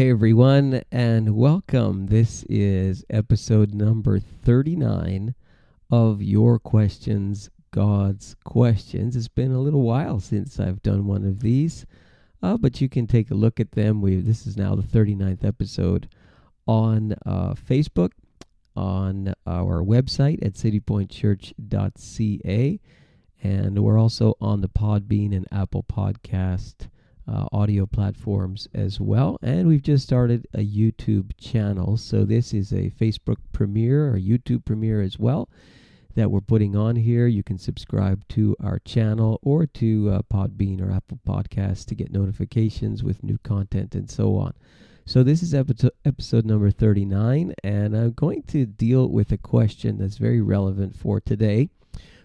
Hey everyone, and welcome. This is episode number 39 of Your Questions, God's Questions. It's been a little while since I've done one of these, uh, but you can take a look at them. We This is now the 39th episode on uh, Facebook, on our website at citypointchurch.ca, and we're also on the Podbean and Apple Podcast uh, audio platforms as well. And we've just started a YouTube channel. So this is a Facebook premiere or YouTube premiere as well that we're putting on here. You can subscribe to our channel or to uh, Podbean or Apple Podcasts to get notifications with new content and so on. So this is episode, episode number 39, and I'm going to deal with a question that's very relevant for today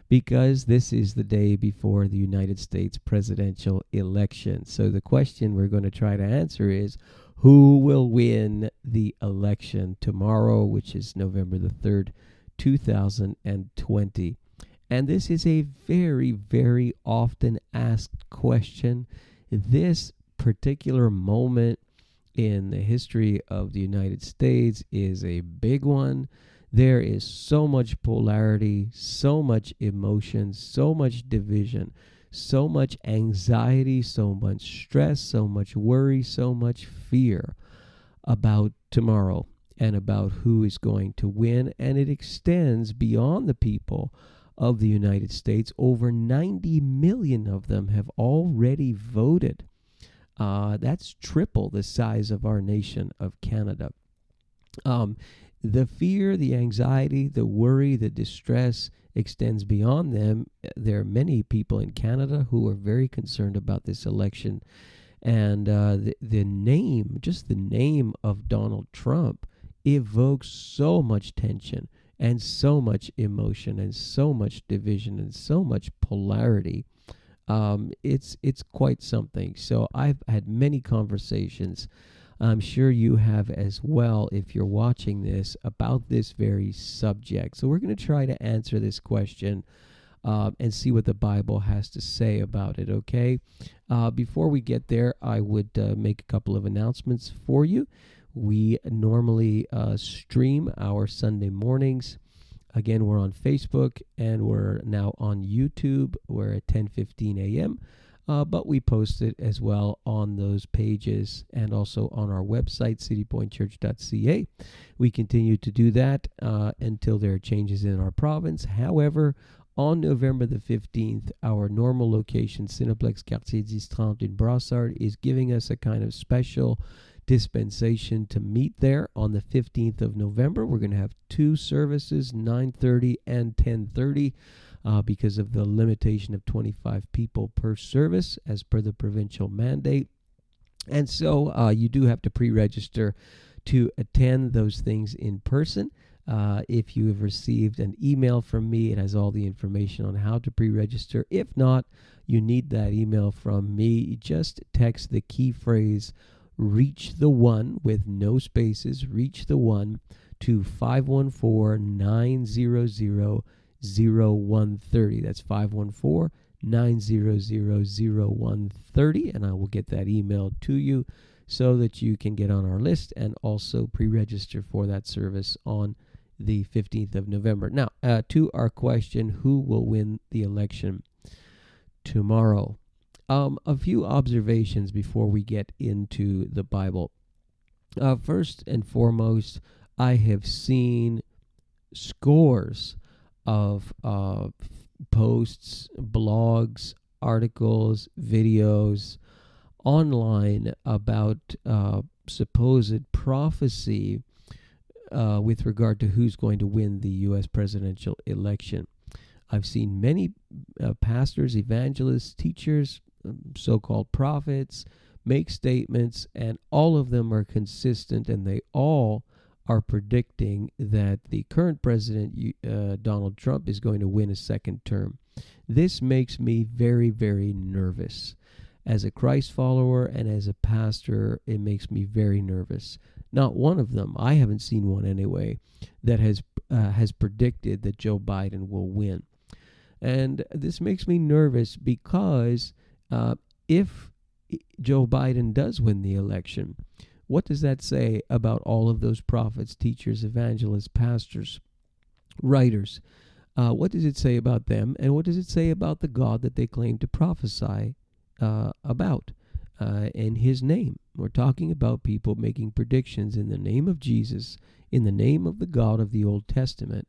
because this is the day before the United States presidential election. So the question we're going to try to answer is who will win the election tomorrow, which is November the 3rd, 2020? And this is a very, very often asked question. This particular moment in the history of the United States is a big one there is so much polarity, so much emotion, so much division, so much anxiety, so much stress, so much worry, so much fear about tomorrow and about who is going to win. And it extends beyond the people of the United States. Over 90 million of them have already voted. Uh, that's triple the size of our nation of Canada. Um, the fear, the anxiety, the worry, the distress extends beyond them. There are many people in Canada who are very concerned about this election. And uh, the, the name, just the name of Donald Trump, evokes so much tension and so much emotion and so much division and so much polarity. Um, it's it's quite something. So I've had many conversations I'm sure you have as well if you're watching this about this very subject. So we're going to try to answer this question uh, and see what the Bible has to say about it, okay? Uh, before we get there, I would uh, make a couple of announcements for you. We normally uh, stream our Sunday mornings. Again, we're on Facebook and we're now on YouTube. We're at 10:15 a.m. Uh, but we post it as well on those pages and also on our website, citypointchurch.ca. We continue to do that uh, until there are changes in our province. However, on November the 15th, our normal location, Cineplex Quartier DIX30 in Brossard, is giving us a kind of special dispensation to meet there on the 15th of November. We're going to have two services, 9:30 and 10:30 uh, because of the limitation of 25 people per service as per the provincial mandate. And so uh, you do have to pre register to attend those things in person. Uh, if you have received an email from me, it has all the information on how to pre register. If not, you need that email from me. Just text the key phrase reach the one with no spaces, reach the one to 514 900 0130. That's 514 900 0130. And I will get that email to you so that you can get on our list and also pre register for that service on the 15th of November. Now, uh, to our question who will win the election tomorrow? Um, a few observations before we get into the Bible. Uh, first and foremost, I have seen scores of uh, posts, blogs, articles, videos online about uh, supposed prophecy uh, with regard to who's going to win the U.S. presidential election. I've seen many uh, pastors, evangelists, teachers, um, so called prophets make statements, and all of them are consistent and they all are predicting that the current president, uh, Donald Trump, is going to win a second term. This makes me very, very nervous. As a Christ follower and as a pastor, it makes me very nervous. Not one of them, I haven't seen one anyway, that has uh, has predicted that Joe Biden will win. And this makes me nervous because uh, if Joe Biden does win the election, What does that say about all of those prophets, teachers, evangelists, pastors, writers? Uh, what does it say about them, and what does it say about the God that they claim to prophesy uh, about uh, in His name? We're talking about people making predictions in the name of Jesus, in the name of the God of the Old Testament.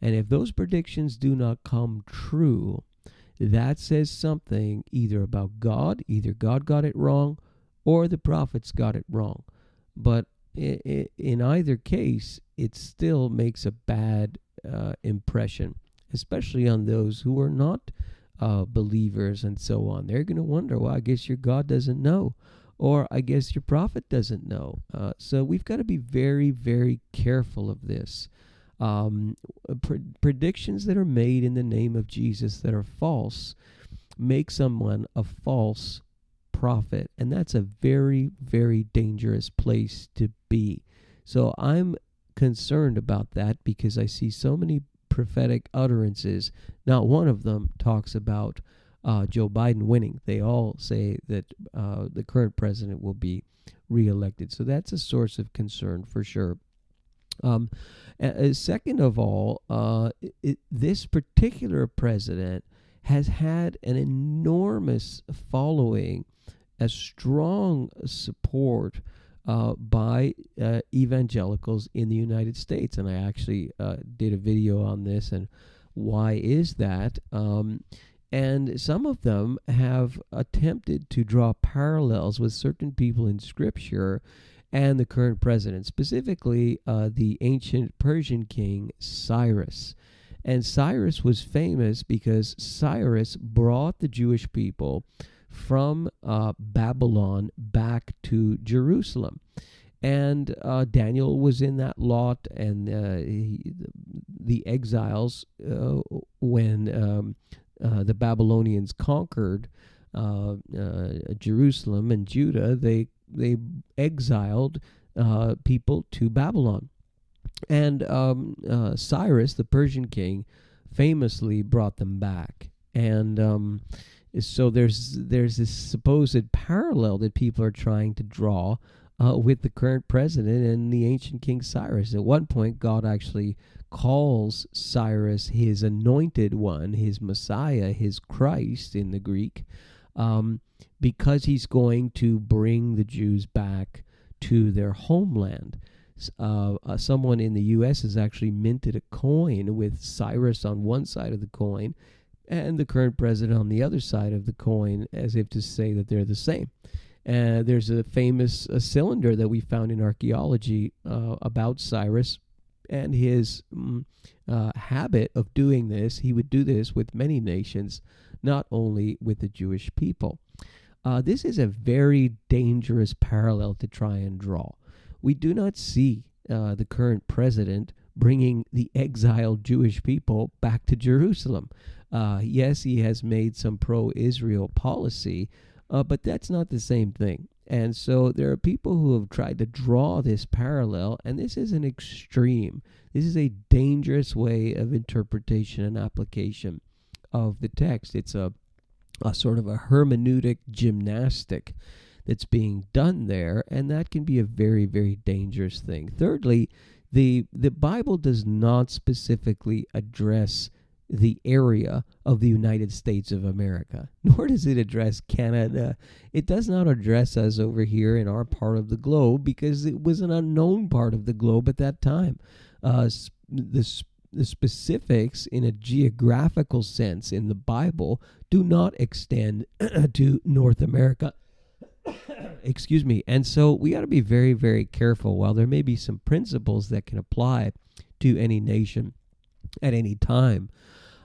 And if those predictions do not come true, that says something either about God, either God got it wrong, or the prophets got it wrong. But in either case, it still makes a bad uh, impression especially on those who are not uh, believers and so on. They're going to wonder, well, I guess your God doesn't know, or I guess your prophet doesn't know. Uh, so we've got to be very, very careful of this. Um, pre- predictions that are made in the name of Jesus that are false make someone a false prophet, and that's a very, very dangerous place to be. So I'm concerned about that because I see so many prophetic utterances. Not one of them talks about uh, Joe Biden winning. They all say that uh, the current president will be reelected. So that's a source of concern for sure. Um, second of all, uh, it, this particular president has had an enormous following, a strong support uh, by uh, evangelicals in the United States. And I actually uh, did a video on this and why is that? Um, and some of them have attempted to draw parallels with certain people in Scripture and the current president, specifically uh, the ancient Persian king Cyrus. And Cyrus was famous because Cyrus brought the Jewish people from uh, Babylon back to Jerusalem. And uh, Daniel was in that lot, and uh, he, the exiles, uh, when um, uh, the Babylonians conquered uh, Jerusalem and Judah, they they exiled people to Babylon. And um, Cyrus, the Persian king, famously brought them back. And um, so there's there's this supposed parallel that people are trying to draw uh, with the current president and the ancient King Cyrus. At one point, God actually calls Cyrus his anointed one, his Messiah, his Christ in the Greek, um, because he's going to bring the Jews back to their homeland. Uh, uh, someone in the U.S. has actually minted a coin with Cyrus on one side of the coin and the current president on the other side of the coin, as if to say that they're the same. Uh, there's a famous uh, cylinder that we found in archaeology uh, about Cyrus and his um, habit of doing this. He would do this with many nations, not only with the Jewish people. Uh, this is a very dangerous parallel to try and draw. We do not see uh, the current president bringing the exiled Jewish people back to Jerusalem. Uh, yes, he has made some pro Israel policy, uh, but that's not the same thing. And so there are people who have tried to draw this parallel, and this is an extreme. This is a dangerous way of interpretation and application of the text. It's a, a sort of a hermeneutic gymnastic that's being done there, and that can be a very, very dangerous thing. Thirdly, the the Bible does not specifically address the area of the United States of America, nor does it address Canada. It does not address us over here in our part of the globe because it was an unknown part of the globe at that time. Uh, the, the specifics in a geographical sense in the Bible do not extend to North America. Excuse me. And so we got to be very, very careful. While there may be some principles that can apply to any nation at any time,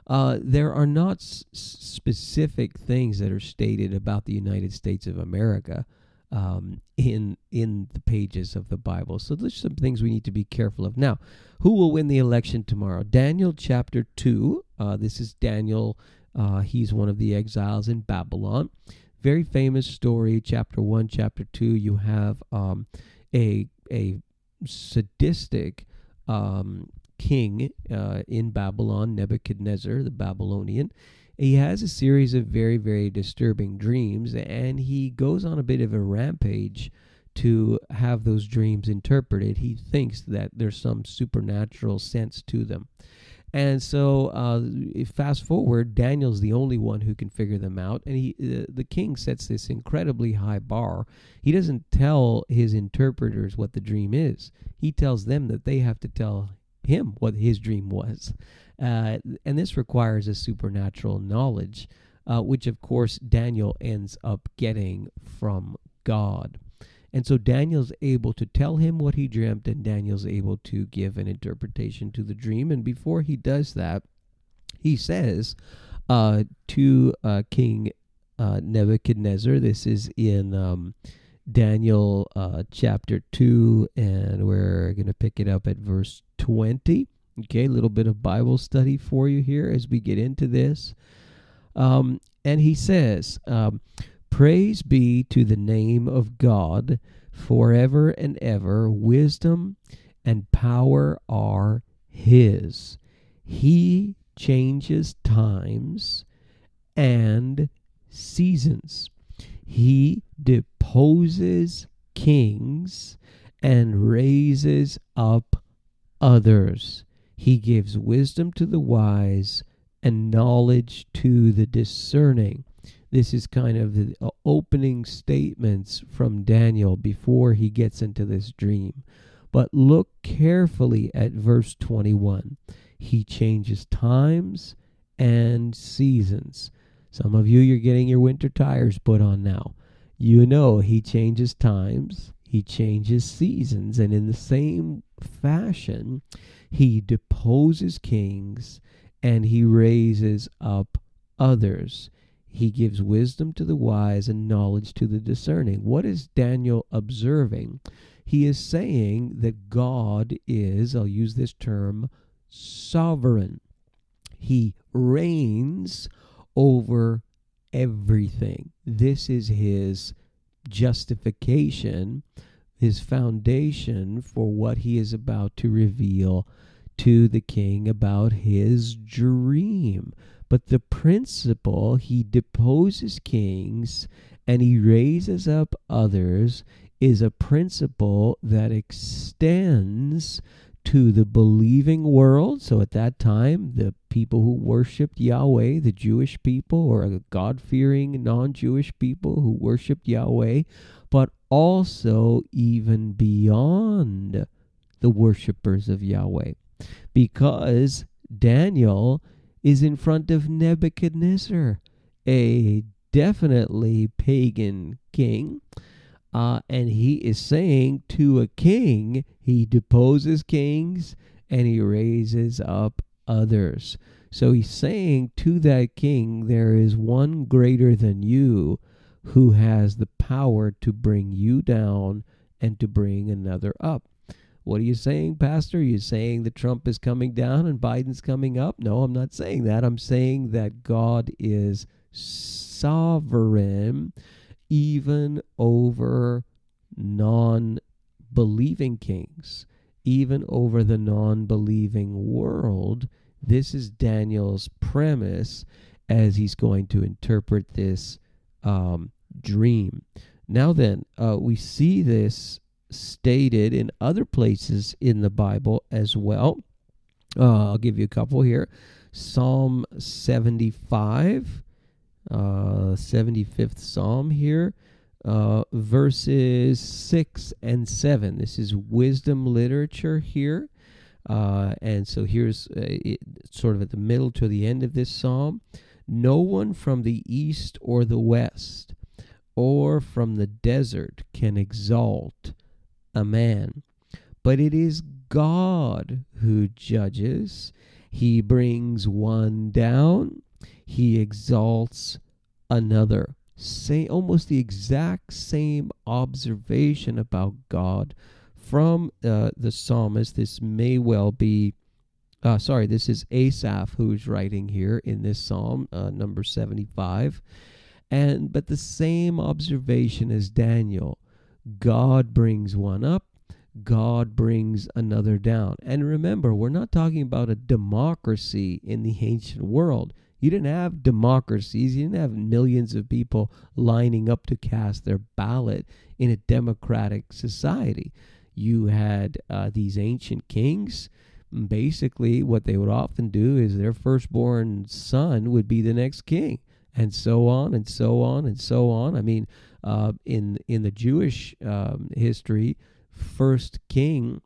uh, there are not s- specific things that are stated about the United States of America um, in in the pages of the Bible. So there's some things we need to be careful of. Now, who will win the election tomorrow? Daniel chapter two. Uh, this is Daniel. Uh, he's one of the exiles in Babylon. Very famous story. Chapter one, chapter two. You have um, a a sadistic um, king uh, in Babylon, Nebuchadnezzar, the Babylonian. He has a series of very, very disturbing dreams, and he goes on a bit of a rampage to have those dreams interpreted. He thinks that there's some supernatural sense to them. And so, uh, fast forward, Daniel's the only one who can figure them out, and he, uh, the king sets this incredibly high bar. He doesn't tell his interpreters what the dream is. He tells them that they have to tell him what his dream was, uh, and this requires a supernatural knowledge, uh, which of course Daniel ends up getting from God. And so Daniel's able to tell him what he dreamt, and Daniel's able to give an interpretation to the dream. And before he does that, he says uh, to uh, King uh, Nebuchadnezzar, this is in um, Daniel uh, chapter 2, and we're going to pick it up at verse 20. Okay, a little bit of Bible study for you here as we get into this. Um, and he says, um, Praise be to the name of God forever and ever. Wisdom and power are His. He changes times and seasons. He deposes kings and raises up others. He gives wisdom to the wise and knowledge to the discerning. This is kind of the uh, opening statements from Daniel before he gets into this dream. But look carefully at verse 21. He changes times and seasons. Some of you, you're getting your winter tires put on now. You know he changes times, he changes seasons, and in the same fashion, he deposes kings and he raises up others. He gives wisdom to the wise and knowledge to the discerning. What is Daniel observing? He is saying that God is, I'll use this term, sovereign. He reigns over everything. This is his justification, his foundation for what he is about to reveal to the king about his dream. But the principle, he deposes kings and he raises up others, is a principle that extends to the believing world. So at that time, the people who worshiped Yahweh, the Jewish people, or God fearing non Jewish people who worshiped Yahweh, but also even beyond the worshippers of Yahweh. Because Daniel is in front of Nebuchadnezzar, a definitely pagan king. Uh, and he is saying to a king, he deposes kings and he raises up others. So he's saying to that king, there is one greater than you who has the power to bring you down and to bring another up. What are you saying, Pastor? Are you saying that Trump is coming down and Biden's coming up? No, I'm not saying that. I'm saying that God is sovereign even over non believing kings, even over the non believing world. This is Daniel's premise as he's going to interpret this um, dream. Now, then, uh, we see this stated in other places in the Bible as well. Uh, I'll give you a couple here. Psalm 75, uh, 75th Psalm here, uh, verses 6 and 7. This is wisdom literature here. Uh, and so here's uh, it, sort of at the middle to the end of this psalm. No one from the east or the west or from the desert can exalt a man. But it is God who judges. He brings one down, he exalts another. Say almost the exact same observation about God from uh, the psalmist. This may well be, uh, sorry, this is Asaph who's writing here in this psalm, uh, number 75. And but the same observation as Daniel God brings one up, God brings another down. And remember, we're not talking about a democracy in the ancient world. You didn't have democracies. You didn't have millions of people lining up to cast their ballot in a democratic society. You had uh, these ancient kings. Basically, what they would often do is their firstborn son would be the next king, and so on and so on and so on. I mean, uh, in in the Jewish um, history, first king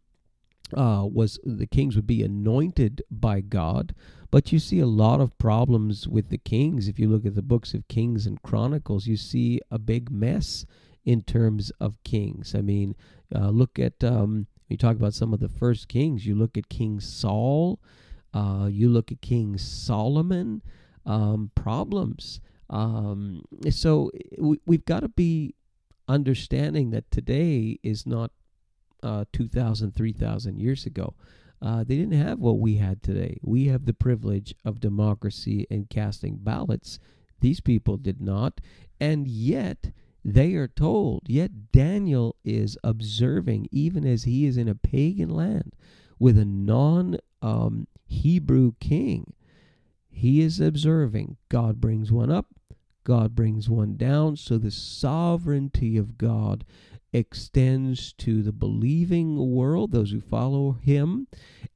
uh, was the kings would be anointed by God, but you see a lot of problems with the kings. If you look at the books of Kings and Chronicles, you see a big mess in terms of kings. I mean, uh, look at um, you talk about some of the first kings. You look at King Saul. Uh, you look at King Solomon. Um, problems. Um, so we, we've got to be understanding that today is not uh, 2,000, 3,000 years ago. Uh, they didn't have what we had today. We have the privilege of democracy and casting ballots. These people did not. And yet, they are told, yet Daniel is observing, even as he is in a pagan land with a non um, Hebrew king. He is observing. God brings one up, God brings one down. So the sovereignty of God extends to the believing world, those who follow him,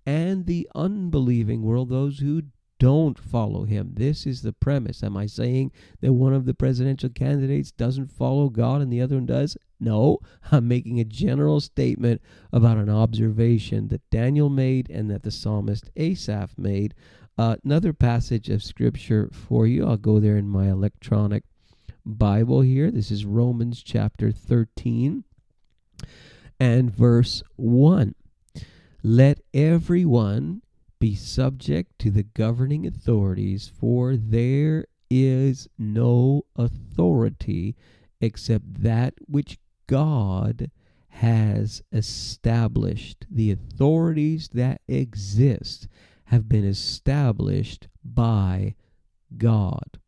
and the unbelieving world, those who don't follow him. This is the premise. Am I saying that one of the presidential candidates doesn't follow God and the other one does? No, I'm making a general statement about an observation that Daniel made and that the psalmist Asaph made. Uh, another passage of scripture for you. I'll go there in my electronic Bible here. This is Romans chapter 13 and verse 1. Let everyone be subject to the governing authorities, for there is no authority except that which God has established. The authorities that exist have been established by God.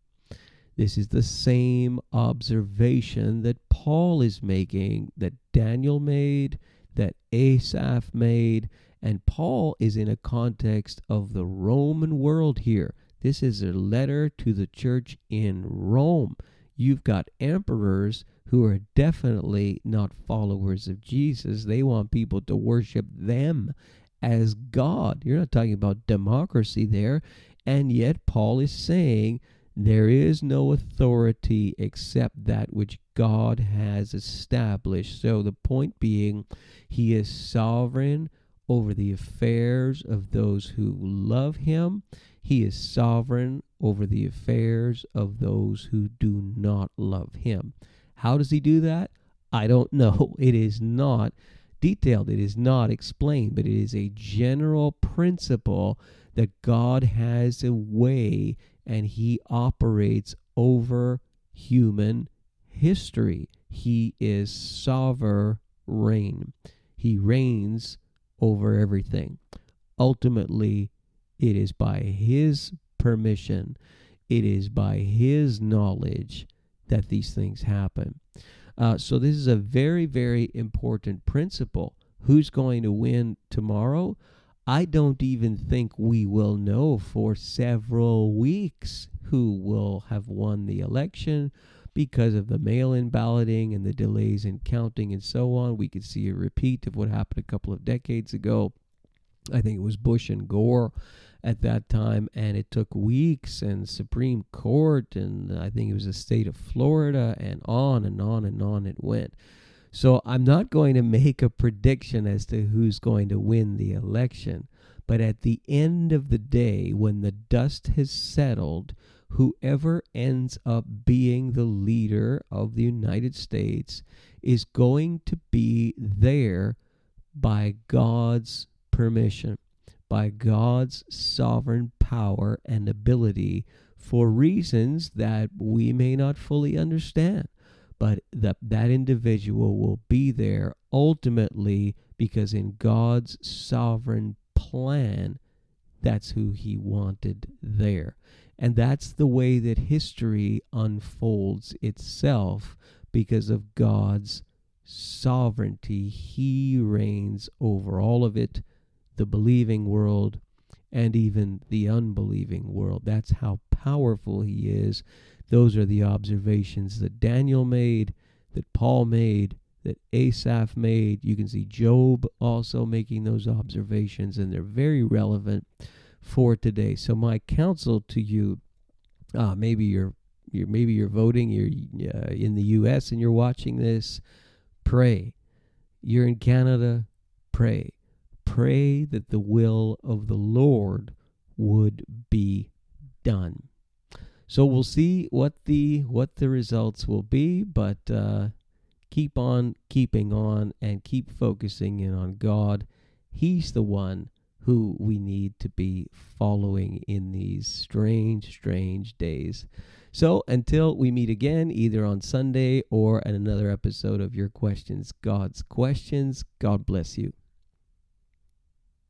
This is the same observation that Paul is making, that Daniel made, that Asaph made, and Paul is in a context of the Roman world here. This is a letter to the church in Rome. You've got emperors who are definitely not followers of Jesus. They want people to worship them as God. You're not talking about democracy there. And yet, Paul is saying there is no authority except that which God has established. So the point being, He is sovereign over the affairs of those who love Him. He is sovereign over the affairs of those who do not love Him. How does He do that? I don't know. It is not detailed, it is not explained, but it is a general principle that God has a way and he operates over human history. He is sovereign. He reigns over everything. Ultimately, it is by his permission, it is by his knowledge that these things happen. Uh, so, this is a very, very important principle. Who's going to win tomorrow? I don't even think we will know for several weeks who will have won the election because of the mail in balloting and the delays in counting and so on. We could see a repeat of what happened a couple of decades ago. I think it was Bush and Gore at that time, and it took weeks and Supreme Court, and I think it was the state of Florida, and on and on and on it went. So I'm not going to make a prediction as to who's going to win the election. But at the end of the day, when the dust has settled, whoever ends up being the leader of the United States is going to be there by God's permission, by God's sovereign power and ability for reasons that we may not fully understand. But that that individual will be there ultimately because in God's sovereign plan that's who he wanted there and that's the way that history unfolds itself because of God's sovereignty he reigns over all of it the believing world and even the unbelieving world. That's how powerful he is. Those are the observations that Daniel made, that Paul made, that Asaph made. You can see Job also making those observations, and they're very relevant for today. So my counsel to you, uh, maybe you're, you're maybe you're voting, you're uh, in the U.S. and you're watching this. Pray. You're in Canada. Pray. Pray that the will of the Lord would be done. So we'll see what the what the results will be, but uh, keep on keeping on and keep focusing in on God. He's the one who we need to be following in these strange, strange days. So until we meet again, either on Sunday or at another episode of Your Questions, God's Questions, God bless you.